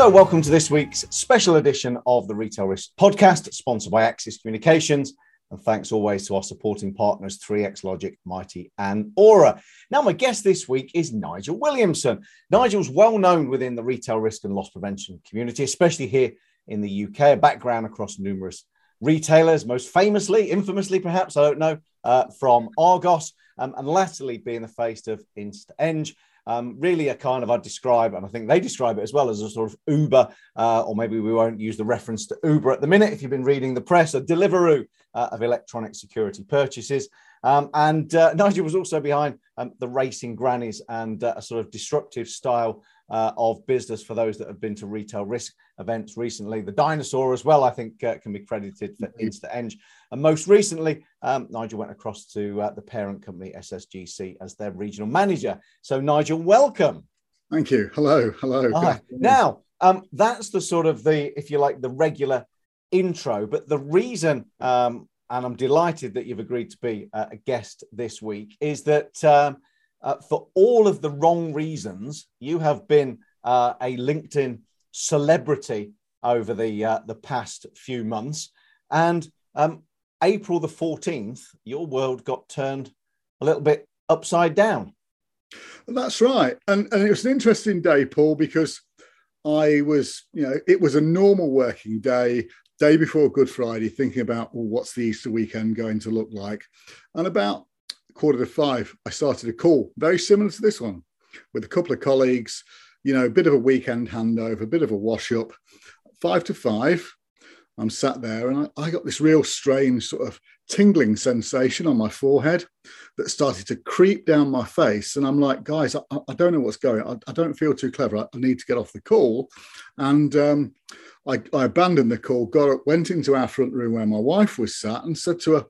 So, welcome to this week's special edition of the Retail Risk Podcast, sponsored by Axis Communications. And thanks always to our supporting partners, 3X Logic, Mitie, and Auror. Now, my guest this week is Nigel Williamson. Nigel's well known within the retail risk and loss prevention community, especially here in the UK, a background across numerous retailers, most famously, infamously perhaps, I don't know, uh, from Argos, um, and latterly being the face of InstaEng. Um, really, a kind of I describe, and I think they describe it as well as a sort of Uber, uh, or maybe we won't use the reference to Uber at the minute. If you've been reading the press, a Deliveroo uh, of electronic security purchases. Um, and uh, Nigel was also behind um, the Racing Grannies and uh, a sort of disruptive style uh, of business for those that have been to retail risk events recently. The dinosaur as well, I think, uh, can be credited for InstaEng. And most recently, um, Nigel went across to uh, the parent company SSGC as their regional manager. So, Nigel, welcome. Thank you. Hello. Hello. Hi. Now, um, that's the sort of the, if you like, the regular intro. But the reason, um, and I'm delighted that you've agreed to be uh, a guest this week, is that um, uh, for all of the wrong reasons, you have been uh, a LinkedIn celebrity over the uh, the past few months, and um, April the fourteenth, your world got turned a little bit upside down. That's right, and and it was an interesting day, Paul, because I was, you know, it was a normal working day, day before Good Friday, thinking about well, what's the Easter weekend going to look like, and about quarter to five, I started a call very similar to this one with a couple of colleagues, you know, a bit of a weekend handover, a bit of a wash up. Five to five, I'm sat there and I, I, got this real strange sort of tingling sensation on my forehead that started to creep down my face. And I'm like, guys, I, I don't know what's going on. I, I, don't feel too clever. I, need to get off the call. And um, I, abandoned the call, got up, went into our front room where my wife was sat and said to her,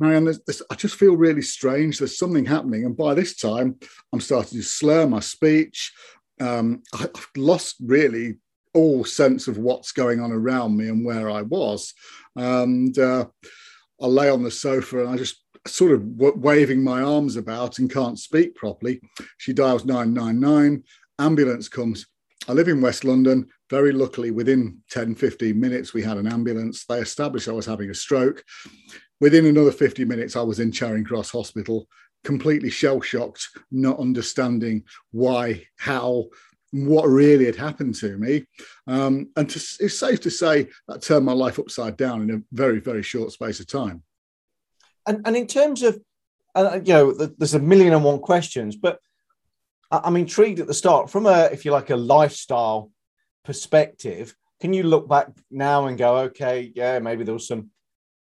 Marianne, there's, there's, I just feel really strange. There's something happening. And by this time, I'm starting to slur my speech. Um, I've lost really all sense of what's going on around me and where I was. And uh, I lay on the sofa and I just sort of w- waving my arms about and can't speak properly. She dials 999, ambulance comes. I live in West London. Very luckily, within 10, 15 minutes, we had an ambulance. They established I was having a stroke. Within another 50 minutes, I was in Charing Cross Hospital, completely shell shocked, not understanding why, how, what really had happened to me. Um, and to, it's safe to say that turned my life upside down in a very, very short space of time. And, and in terms of, uh, you know, there's a million and one questions, but I'm intrigued at the start from a, if you like, a lifestyle perspective. Can you look back now and go, okay, yeah, maybe there was some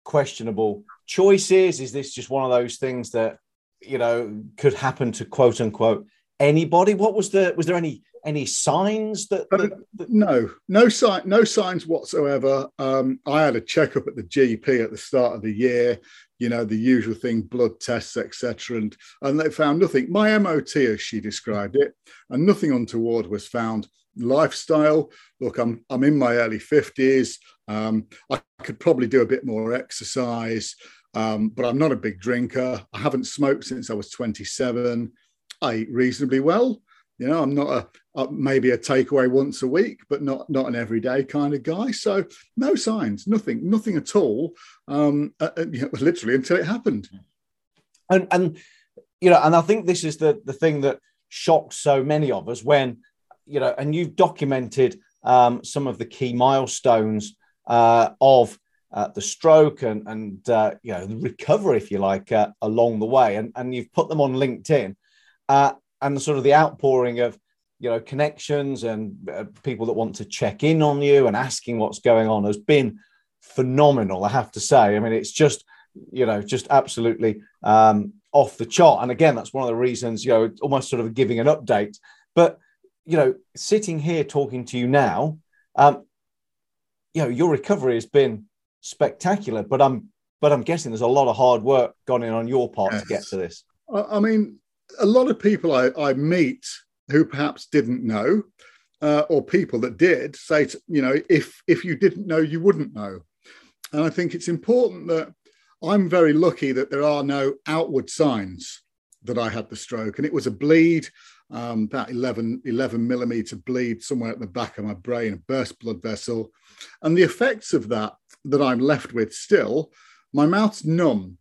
questionable choices? Is this just one of those things that you know could happen to quote unquote anybody? What was the was there any any signs that, that, that... no no sign no signs whatsoever. Um, i had a checkup at the gp at the start of the year you know the usual thing blood tests etc and and they found nothing. My mot as she described it and nothing untoward was found. Lifestyle look i'm i'm in my early 50s um, I could probably do a bit more exercise, um, but I'm not a big drinker. I haven't smoked since I was 27. I eat reasonably well. You know, I'm not a, a, maybe a takeaway once a week, but not not an everyday kind of guy. So no signs, nothing, nothing at all. Um, uh, uh you know, literally until it happened. And and you know, and I think this is the the thing that shocked so many of us when you know, and you've documented um, some of the key milestones uh, of uh, the stroke and and uh, you know the recovery, if you like, uh, along the way, and and you've put them on LinkedIn, uh, and sort of the outpouring of you know connections and uh, people that want to check in on you and asking what's going on has been phenomenal. I have to say. I mean, it's just you know just absolutely um, off the chart. And again, that's one of the reasons you know almost sort of giving an update, but you know sitting here talking to you now. Um, you know your recovery has been spectacular, but I'm but I'm guessing there's a lot of hard work gone in on your part yes. to get to this. I mean, a lot of people I, I meet who perhaps didn't know, uh, or people that did say, to, you know, if if you didn't know, you wouldn't know. And I think it's important that I'm very lucky that there are no outward signs that I had the stroke, and it was a bleed. um, about 11, 11 millimeter bleed somewhere at the back of my brain, a burst blood vessel. And the effects of that that I'm left with still, my mouth's numb.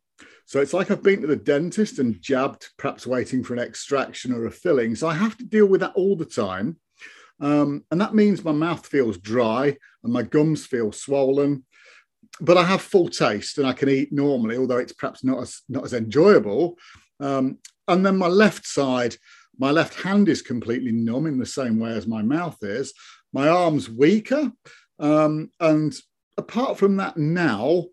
So it's like I've been to the dentist and jabbed, perhaps waiting for an extraction or a filling. So I have to deal with that all the time. Um, and that means my mouth feels dry and my gums feel swollen. But I have full taste and I can eat normally, although it's perhaps not as not as enjoyable. Um, and then my left side, my left hand is completely numb in the same way as my mouth is. My arm's weaker. Um, and apart from that, now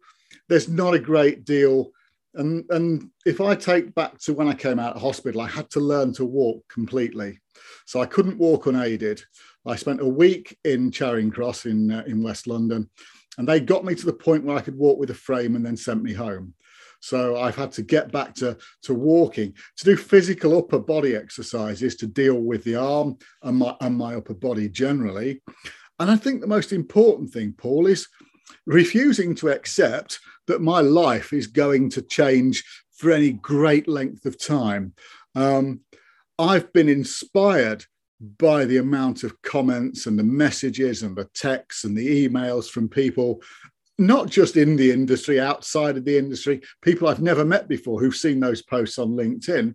there's not a great deal. And, and if I take back to when I came out of hospital, I had to learn to walk completely. So I couldn't walk unaided. I spent a week in Charing Cross in, uh, in West London, and they got me to the point where I could walk with a frame and then sent me home. So I've had to get back to, to walking, to do physical upper body exercises to deal with the arm and my, and my upper body generally. And I think the most important thing, Paul, is refusing to accept that my life is going to change for any great length of time. Um, I've been inspired by the amount of comments and the messages and the texts and the emails from people not just in the industry, outside of the industry, people I've never met before who've seen those posts on LinkedIn.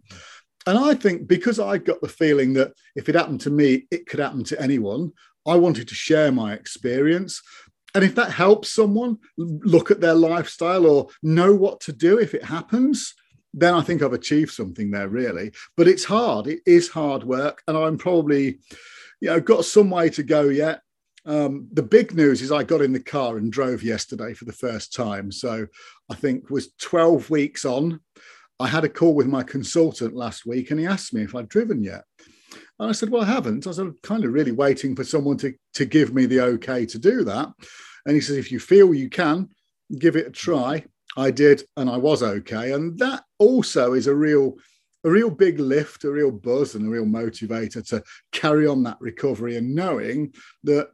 And I think because I got the feeling that if it happened to me, it could happen to anyone, I wanted to share my experience. And if that helps someone look at their lifestyle or know what to do if it happens, then I think I've achieved something there, really. But it's hard. It is hard work. And I'm probably, you know, got some way to go yet. Um, the big news is I got in the car and drove yesterday for the first time. So I think was 12 weeks on. I had a call with my consultant last week and he asked me if I'd driven yet. And I said, Well, I haven't. I was kind of really waiting for someone to, to give me the okay to do that. And he says, If you feel you can, give it a try. I did, and I was okay. And that also is a real a real big lift, a real buzz, and a real motivator to carry on that recovery and knowing that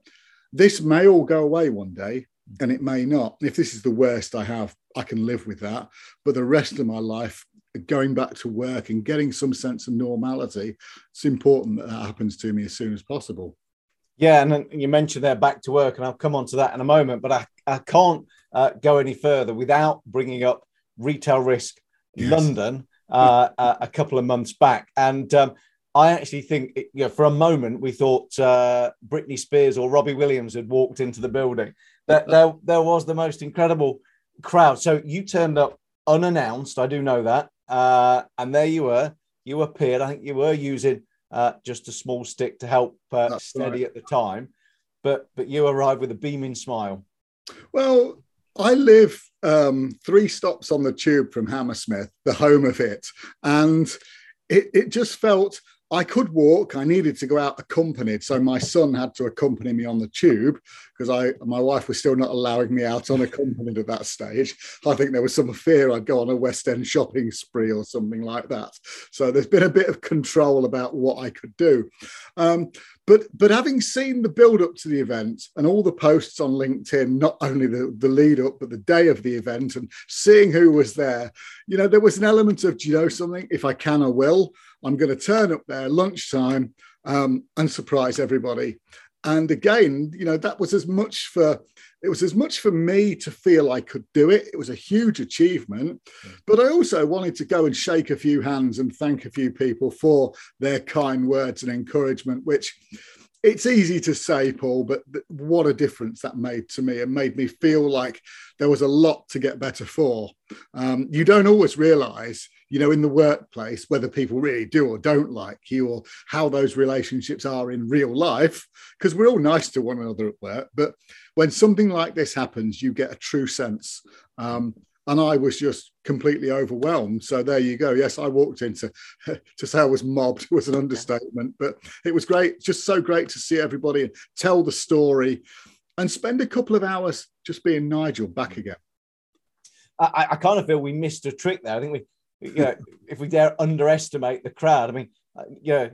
this may all go away one day and it may not. If this is the worst I have, I can live with that. But the rest of my life, going back to work and getting some sense of normality, it's important that that happens to me as soon as possible. Yeah, and you mentioned there back to work, and I'll come on to that in a moment. But I, I can't uh, go any further without bringing up Retail Risk yes. London uh, a couple of months back. And um, I actually think, it, you know, for a moment, we thought uh, Britney Spears or Robbie Williams had walked into the building. That there, there was the most incredible crowd. So you turned up unannounced. I do know that, uh, and there you were. You appeared. I think you were using uh, just a small stick to help uh, steady right. at the time, but but you arrived with a beaming smile. Well, I live um, three stops on the tube from Hammersmith, the home of it, and it, it just felt I could walk. I needed to go out accompanied, so my son had to accompany me on the tube because I my wife was still not allowing me out on a unaccompanied at that stage. I think there was some fear I'd go on a West End shopping spree or something like that. So there's been a bit of control about what I could do. Um, but but having seen the build up to the event and all the posts on LinkedIn, not only the, the lead up, but the day of the event and seeing who was there, you know, there was an element of, do you know something? If I can, I will. I'm going to turn up there lunchtime um, and surprise everybody. And again, you know, that was as much for it was as much for me to feel I could do it. It was a huge achievement, but I also wanted to go and shake a few hands and thank a few people for their kind words and encouragement, which it's easy to say, Paul, but what a difference that made to me. It made me feel like there was a lot to get better for. Um, you don't always realize, you know, in the workplace, whether people really do or don't like you or how those relationships are in real life, because we're all nice to one another at work. But when something like this happens, you get a true sense. Um, and I was just completely overwhelmed. So there you go. Yes, I walked into to say I was mobbed was an understatement, but it was great, just so great to see everybody and tell the story and spend a couple of hours just being Nigel back again. I, I kind of feel we missed a trick there. I think we, you know, if we dare underestimate the crowd, I mean, uh, you know,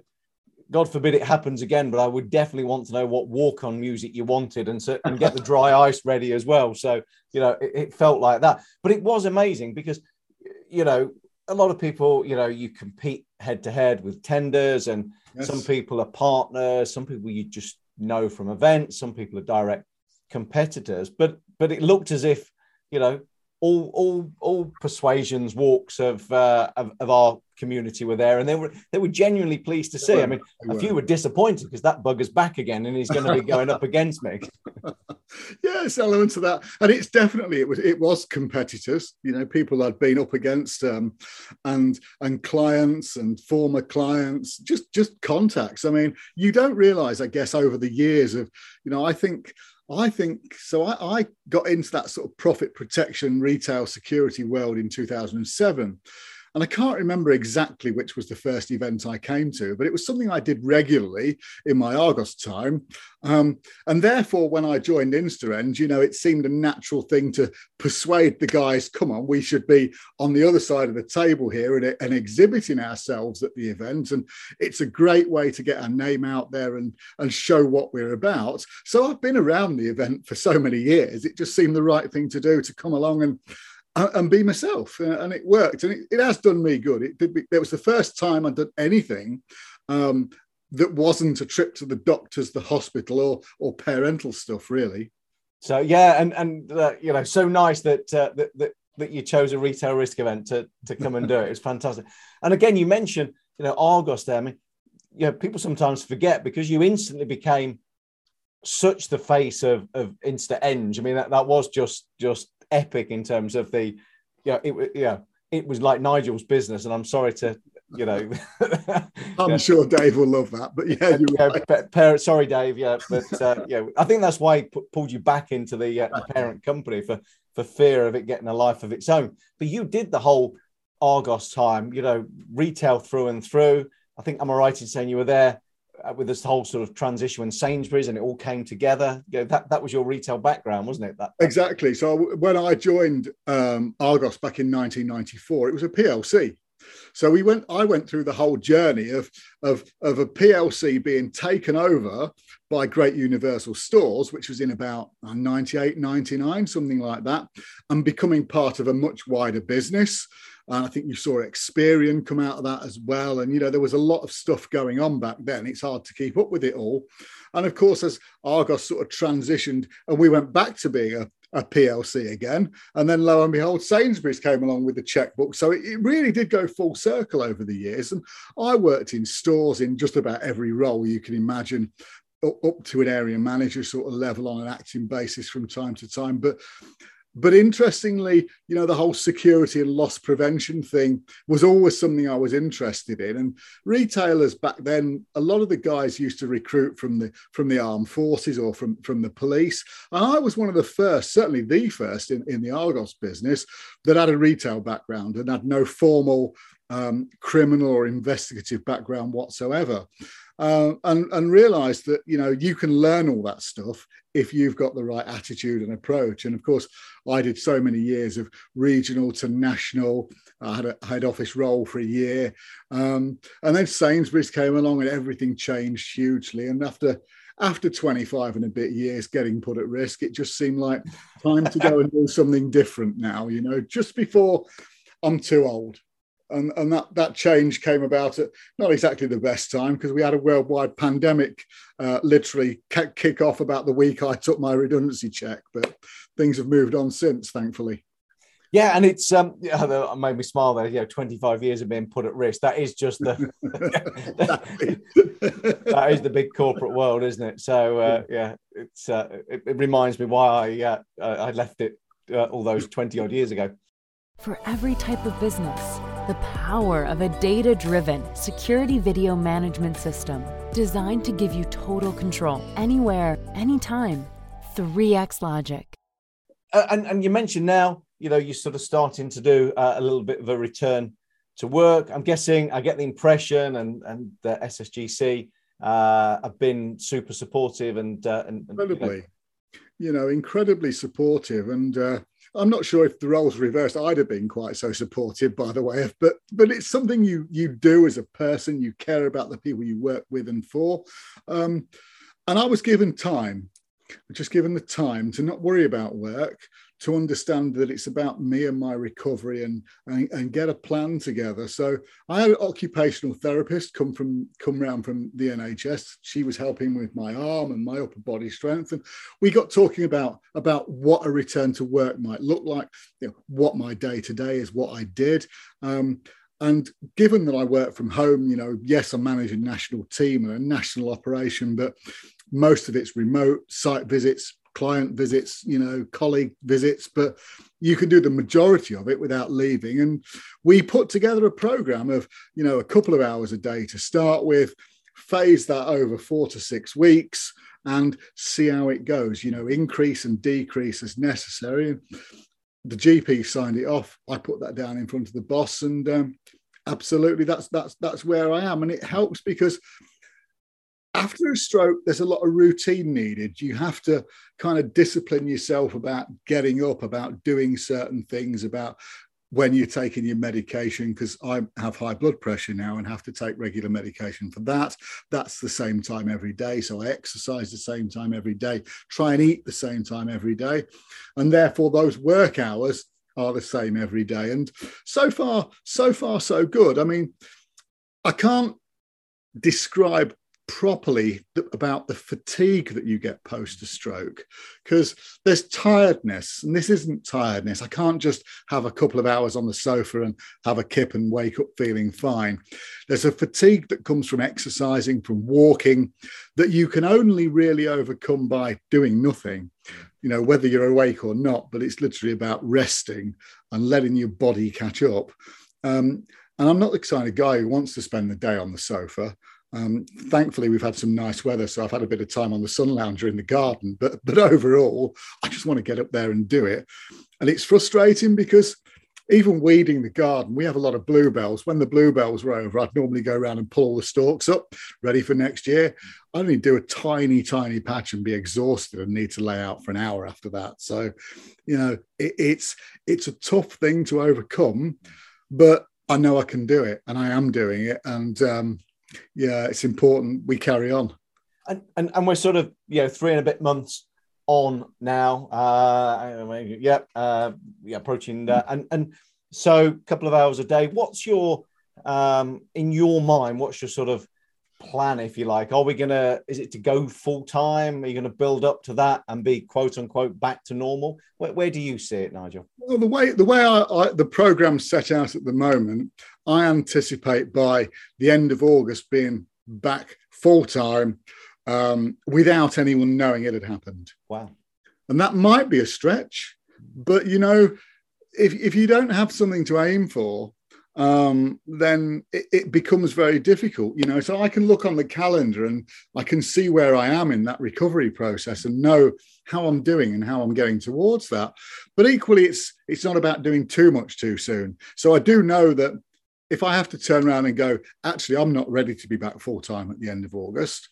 God forbid it happens again, but I would definitely want to know what walk-on music you wanted and, so, and get the dry ice ready as well. So you know, it, it, felt like that, but it was amazing because you know a lot of people, you know, you compete head to head with tenders, and yes. some people are partners, some people you just know from events, some people are direct competitors. But but it looked as if, you know, all all all persuasions, walks of uh, of, of our community were there, and they were they were genuinely pleased to see. I mean, a few were disappointed because that bugger's back again, and he's going to be going up against me. yes, elements of that, and it's definitely it was it was competitors. You know, people I'd been up against, um, and and clients and former clients, just just contacts. I mean, you don't realise, I guess, over the years of, you know, I think I think so. I, I, got into that sort of profit protection retail security world in 2007. And I can't remember exactly which was the first event I came to, but it was something I did regularly in my Argos time. Um, and therefore, when I joined InstaEng, you know, it seemed a natural thing to persuade the guys, come on, we should be on the other side of the table here and, and exhibiting ourselves at the event. And it's a great way to get our name out there and, and show what we're about. So I've been around the event for so many years, it just seemed the right thing to do to come along and and be myself. Uh, and it worked. And it, it has done me good. It did. Be, it was the first time I'd done anything um, that wasn't a trip to the doctors, the hospital, or or parental stuff, really. So yeah, and and uh, you know, so nice that, uh, that that that you chose a retail risk event to to come and do it. It's fantastic. And again, you mentioned you know Argos there. I mean, you know, people sometimes forget because you instantly became such the face of of InstaEng. I mean, that, that was just just epic in terms of the, yeah, it yeah, it was like Nigel's business, and I'm sorry to, you know, I'm yeah. sure Dave will love that, but yeah, you yeah, right. parent, sorry, Dave, yeah, but uh, yeah, I think that's why he pulled you back into the, uh, the parent company for for fear of it getting a life of its own. But you did the whole Argos time, you know, retail through and through. I think I'm right in saying you were there with this whole sort of transition when Sainsbury's and it all came together. You know, that that was your retail background, wasn't it? That, that exactly. So when I joined um, Argos back in 1994, it was a PLC. So we went. I went through the whole journey of of of a PLC being taken over by Great Universal Stores, which was in about uh, 98, 99, something like that, and becoming part of a much wider business. And I think you saw Experian come out of that as well. And, you know, there was a lot of stuff going on back then. It's hard to keep up with it all. And of course, as Argos sort of transitioned and we went back to being a, a PLC again. And then lo and behold, Sainsbury's came along with the checkbook. So it, it, really did go full circle over the years. And I worked in stores in just about every role you can imagine, up to an area manager sort of level on an acting basis from time to time. But but interestingly, you know, the whole security and loss prevention thing was always something I was interested in. And retailers back then, a lot of the guys used to recruit from the from the armed forces or from, from the police. And I was one of the first, certainly the first in, in the Argos business that had a retail background and had no formal um, criminal or investigative background whatsoever. Uh, and, and realize that you know you can learn all that stuff if you've got the right attitude and approach. And of course i did so many years of regional to national. I had a head office role for a year. Um, and then sainsbury's came along and everything changed hugely. And after after 25 and a bit years getting put at risk it just seemed like time to go and do something different now you know just before i'm too old and, and that, that change came about at not exactly the best time because we had a worldwide pandemic uh, literally kick off about the week I took my redundancy check, but things have moved on since, thankfully. Yeah, and it's um yeah, made me smile there. You know, 25 years of being put at risk. That is just the that is the big corporate world, isn't it? So uh, yeah, it's uh, it, it, reminds me why I uh, I left it uh, all those 20 odd years ago. For every type of business the power of a data driven security video management system designed to give you total control anywhere, anytime. 3x Logic. Uh, and, and you mentioned now, you know, you're sort of starting to do uh, a little bit of a return to work. I'm guessing I get the impression, and, and the SSGC uh, have been super supportive and, uh, and incredibly, you know, you know, incredibly supportive. And uh, I'm not sure if the roles reversed, I'd have been quite so supportive, by the way. But but it's something you you do as a person. You care about the people you work with and for. Um, and I was given time, just given the time to not worry about work, to understand that it's about me and my recovery and, and, and get a plan together. So I had an occupational therapist come from come around from the NHS. She was helping with my arm and my upper body strength, and we got talking about about what a return to work might look like, you know, what my day to day is, what I did. Um, and given that I work from home, you know, yes, I'm managing a national team and a national operation, but most of it's remote site visits, client visits, you know, colleague visits, but you can do the majority of it without leaving. And we put together a program of, you know, a couple of hours a day to start with, phase that over four to six weeks and see how it goes, you know, increase and decrease as necessary. The GP signed it off. I put that down in front of the boss and um, absolutely that's that's that's where I am. And it helps because after a stroke, there's a lot of routine needed. You have to kind of discipline yourself about getting up, about doing certain things, about when you're taking your medication, because I have high blood pressure now and have to take regular medication for that. That's the same time every day. So I exercise the same time every day, try and eat the same time every day. And therefore, those work hours are the same every day. And so far, so far, so good. I mean, I can't describe properly about the fatigue that you get post a stroke because there's tiredness and this isn't tiredness. I can't just have a couple of hours on the sofa and have a kip and wake up feeling fine. There's a fatigue that comes from exercising from walking that you can only really overcome by doing nothing you know whether you're awake or not but it's literally about resting and letting your body catch up. Um, and i'm not the kind of guy who wants to spend the day on the sofa um, thankfully, we've had some nice weather, so I've had a bit of time on the sun lounger in the garden. But but overall, I just want to get up there and do it. And it's frustrating because even weeding the garden, we have a lot of bluebells. When the bluebells were over, I'd normally go around and pull all the stalks up, ready for next year. I only do a tiny, tiny patch and be exhausted and need to lay out for an hour after that. So, you know, it, it's it's a tough thing to overcome, but I know I can do it, and I am doing it. And um, yeah, it's important we carry on. And, and, and we're sort of, you know, three and a bit months on now. Uh, yeah, uh, yeah, approaching that. And, and so a couple of hours a day. What's your, um, in your mind, what's your sort of plan, if you like? Are we going to, is it to go full time? Are you going to build up to that and be quote unquote back to normal? Where, where do you see it, Nigel? Well, the way, the way I, I, the program set out at the moment, I anticipate by the end of August being back full time um, without anyone knowing it had happened. Wow. And that might be a stretch, but you know, if, if you don't have something to aim for, um, then it, it, becomes very difficult, you know. So I can look on the calendar and I can see where I am in that recovery process and know how I'm doing and how I'm going towards that. But equally, it's it's not about doing too much too soon. So I do know that if I have to turn around and go, actually, I'm not ready to be back full time at the end of August,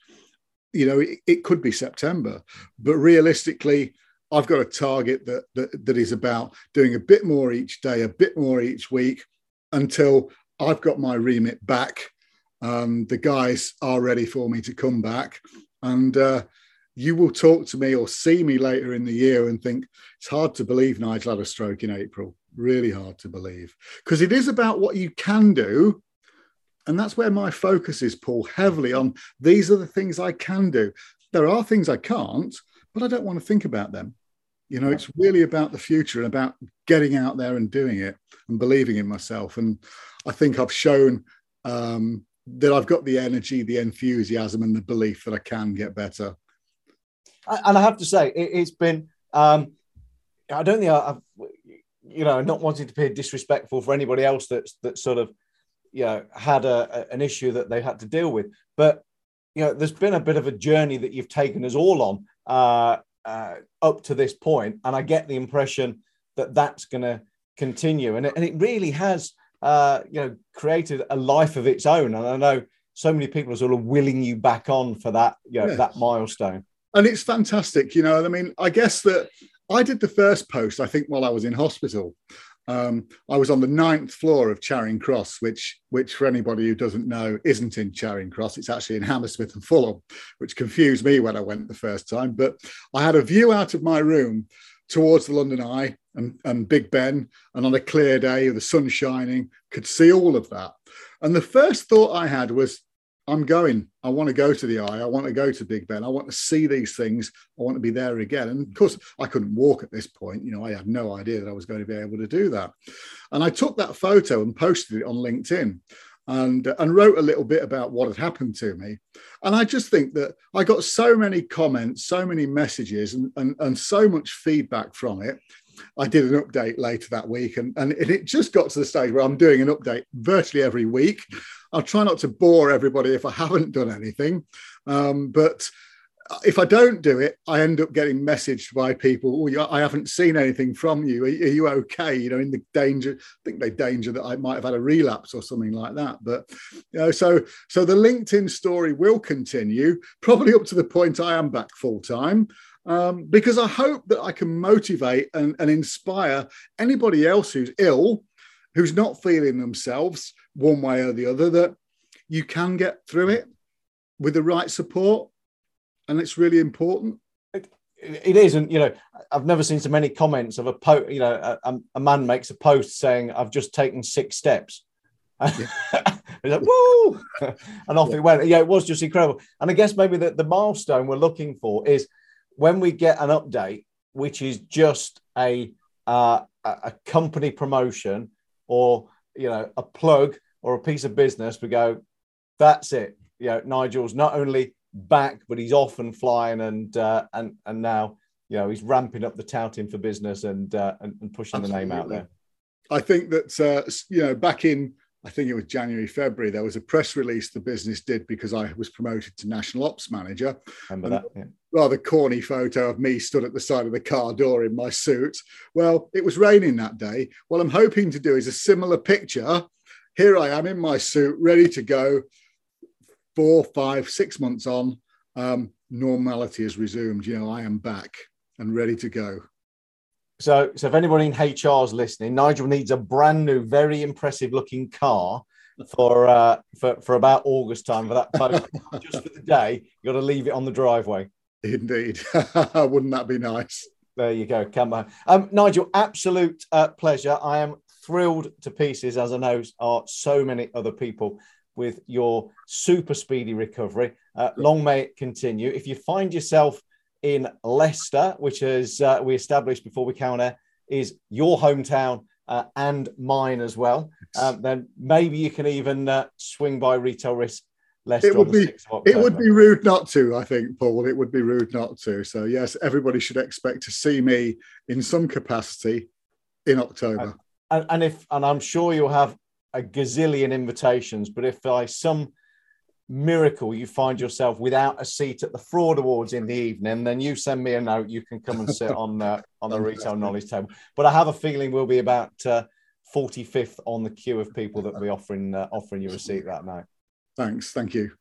you know, it, it could be September. But realistically, I've got a target that, that that is about doing a bit more each day, a bit more each week, until I've got my remit back. Um, the guys are ready for me to come back, and uh, you will talk to me or see me later in the year and think it's hard to believe Nigel had a stroke in April. Really hard to believe because it is about what you can do. And that's where my focus is, Paul, heavily on these are the things I can do. There are things I can't, but I don't want to think about them. You know, it's really about the future and about getting out there and doing it and believing in myself. And I think I've shown um, that I've got the energy, the enthusiasm, and the belief that I can get better. And I have to say, it, has been. Um, I don't think I've, you know, not wanting to be disrespectful for anybody else that's that sort of, you know, had a, an issue that they had to deal with, but you know, there's been a bit of a journey that you've taken us all on. Uh, uh, up to this point, and I get the impression that that's going to continue, and it, and it really has, uh, you know, created a life of its own. And I know so many people are sort of willing you back on for that, you know, yes. that milestone. And it's fantastic, you know. I mean, I guess that I did the first post, I think, while I was in hospital. Um, I was on the ninth floor of Charing Cross, which, which for anybody who doesn't know, isn't in Charing Cross. It's actually in Hammersmith and Fulham, which confused me when I went the first time. But I had a view out of my room towards the London Eye and, and Big Ben, and on a clear day, with the sun shining, could see all of that. And the first thought I had was, I'm going. I want to go to the eye. I want to go to Big Ben. I want to see these things. I want to be there again. And of mm. course, I couldn't walk at this point. You know, I had no idea that I was going to be able to do that. And I took that photo and posted it on LinkedIn and, and wrote a little bit about what had happened to me. And I just think that I got so many comments, so many messages, and, and, and so much feedback from it. I did an update later that week, and, and it just got to the stage where I'm doing an update virtually every week. I'll try not to bore everybody if I haven't done anything, um, but if I don't do it, I end up getting messaged by people. Oh, I haven't seen anything from you. Are, are, you okay? You know, in the danger. I think they danger that I might have had a relapse or something like that. But you know, so so the LinkedIn story will continue, probably up to the point I am back full time um, because I hope that I can motivate and, and inspire anybody else who's ill, who's not feeling themselves one way or the other, that you can get through it with the right support. And it's really important. It, it is, and you know, I've never seen so many comments of a post. You know, a, a, man makes a post saying, "I've just taken six steps." Yeah. Like, "Woo!" and off yeah. it went. Yeah, it was just incredible. And I guess maybe the, the milestone we're looking for is when we get an update, which is just a uh, a company promotion or you know a plug or a piece of business, we go, that's it. You know, Nigel's not only back, but he's off and flying, and uh, and and now you know he's ramping up the touting for business and uh, and, and, pushing Absolutely. the name out there. I think that uh, you know back in I think it was January, February, there was a press release the business did because I was promoted to national ops manager. Remember that? Yeah. Rather corny photo of me stood at the side of the car door in my suit. Well, it was raining that day. What I'm hoping to do is a similar picture. Here I am in my suit, ready to go. Four, five, six months on, um, normality has resumed. You know, I am back and ready to go. So, so if anybody in HR is listening, Nigel needs a brand new, very impressive looking car for uh, for for about August time for that post. just for the day. You got to leave it on the driveway. Indeed, wouldn't that be nice? There you go. Come on, um, Nigel. Absolute uh, pleasure. I am thrilled to pieces, as I know are so many other people with your super speedy recovery. Uh, long may it continue. If you find yourself in Leicester, which is uh, we established before we counter, is your hometown uh, and mine as well. Um, then maybe you can even uh, swing by Retail Risk Leicester. It would be it would be rude not to. I think, Paul. It would be rude not to. So yes, everybody should expect to see me in some capacity in October. And, and if and I'm sure you'll have a gazillion invitations, but if by some miracle you find yourself without a seat at the fraud awards in the evening then you send me a note you can come and sit on uh, on the retail knowledge table. But i have a feeling we'll be about uh, 45th on the queue of people that will be offering uh, offering you a seat that night. Thanks. Thank you